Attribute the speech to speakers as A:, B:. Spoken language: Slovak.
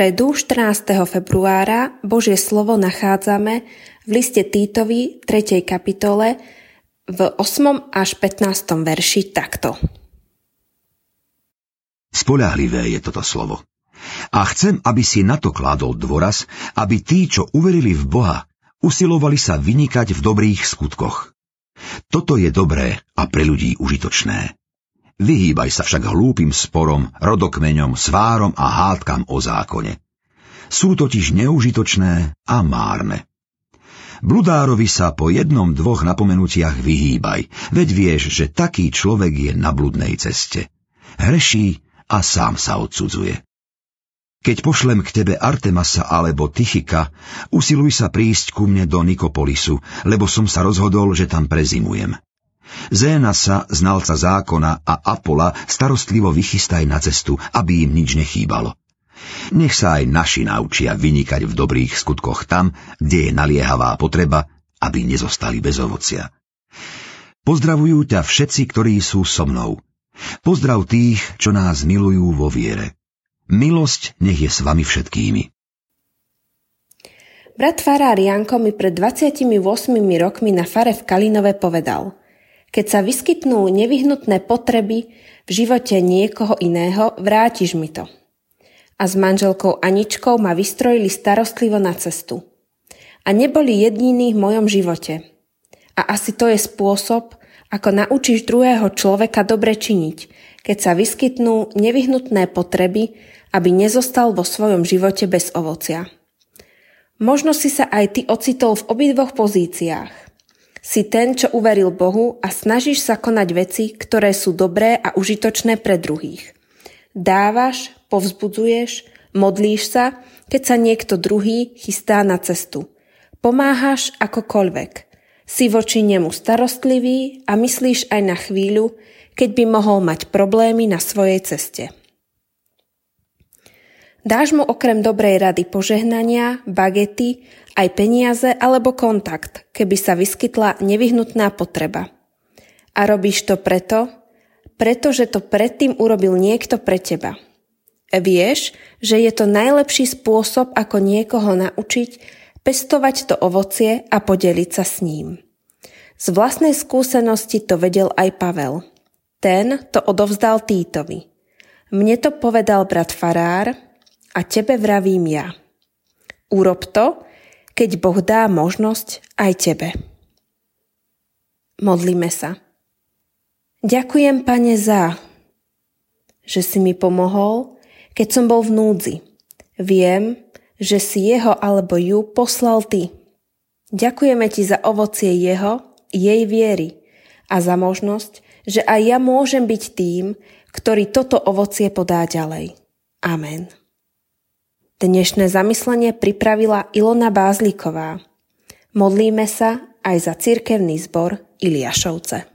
A: stredu 14. februára Božie slovo nachádzame v liste Týtovi 3. kapitole v 8. až 15. verši takto.
B: Spoľahlivé je toto slovo. A chcem, aby si na to kládol dôraz, aby tí, čo uverili v Boha, usilovali sa vynikať v dobrých skutkoch. Toto je dobré a pre ľudí užitočné. Vyhýbaj sa však hlúpým sporom, rodokmeňom, svárom a hádkam o zákone. Sú totiž neužitočné a márne. Bludárovi sa po jednom dvoch napomenutiach vyhýbaj, veď vieš, že taký človek je na bludnej ceste. Hreší a sám sa odsudzuje. Keď pošlem k tebe Artemasa alebo Tychika, usiluj sa prísť ku mne do Nikopolisu, lebo som sa rozhodol, že tam prezimujem. Zénasa, znalca zákona a Apola starostlivo vychystaj na cestu, aby im nič nechýbalo. Nech sa aj naši naučia vynikať v dobrých skutkoch tam, kde je naliehavá potreba, aby nezostali bez ovocia. Pozdravujú ťa všetci, ktorí sú so mnou. Pozdrav tých, čo nás milujú vo viere. Milosť nech je s vami všetkými.
A: Brat farár Janko mi pred 28 rokmi na fare v Kalinove povedal – keď sa vyskytnú nevyhnutné potreby v živote niekoho iného, vrátiš mi to. A s manželkou Aničkou ma vystrojili starostlivo na cestu. A neboli jediní v mojom živote. A asi to je spôsob, ako naučíš druhého človeka dobre činiť, keď sa vyskytnú nevyhnutné potreby, aby nezostal vo svojom živote bez ovocia. Možno si sa aj ty ocitol v obidvoch pozíciách. Si ten, čo uveril Bohu a snažíš sa konať veci, ktoré sú dobré a užitočné pre druhých. Dávaš, povzbudzuješ, modlíš sa, keď sa niekto druhý chystá na cestu. Pomáhaš akokoľvek. Si voči nemu starostlivý a myslíš aj na chvíľu, keď by mohol mať problémy na svojej ceste. Dáš mu okrem dobrej rady požehnania, bagety, aj peniaze alebo kontakt, keby sa vyskytla nevyhnutná potreba. A robíš to preto, pretože to predtým urobil niekto pre teba. Vieš, že je to najlepší spôsob, ako niekoho naučiť pestovať to ovocie a podeliť sa s ním. Z vlastnej skúsenosti to vedel aj Pavel. Ten to odovzdal Týtovi. Mne to povedal brat Farár, a tebe vravím ja. Urob to, keď Boh dá možnosť aj tebe. Modlíme sa. Ďakujem, Pane, za, že si mi pomohol, keď som bol v núdzi. Viem, že si jeho alebo ju poslal ty. Ďakujeme ti za ovocie jeho, jej viery a za možnosť, že aj ja môžem byť tým, ktorý toto ovocie podá ďalej. Amen. Dnešné zamyslenie pripravila Ilona Bázliková. Modlíme sa aj za cirkevný zbor Iliašovce.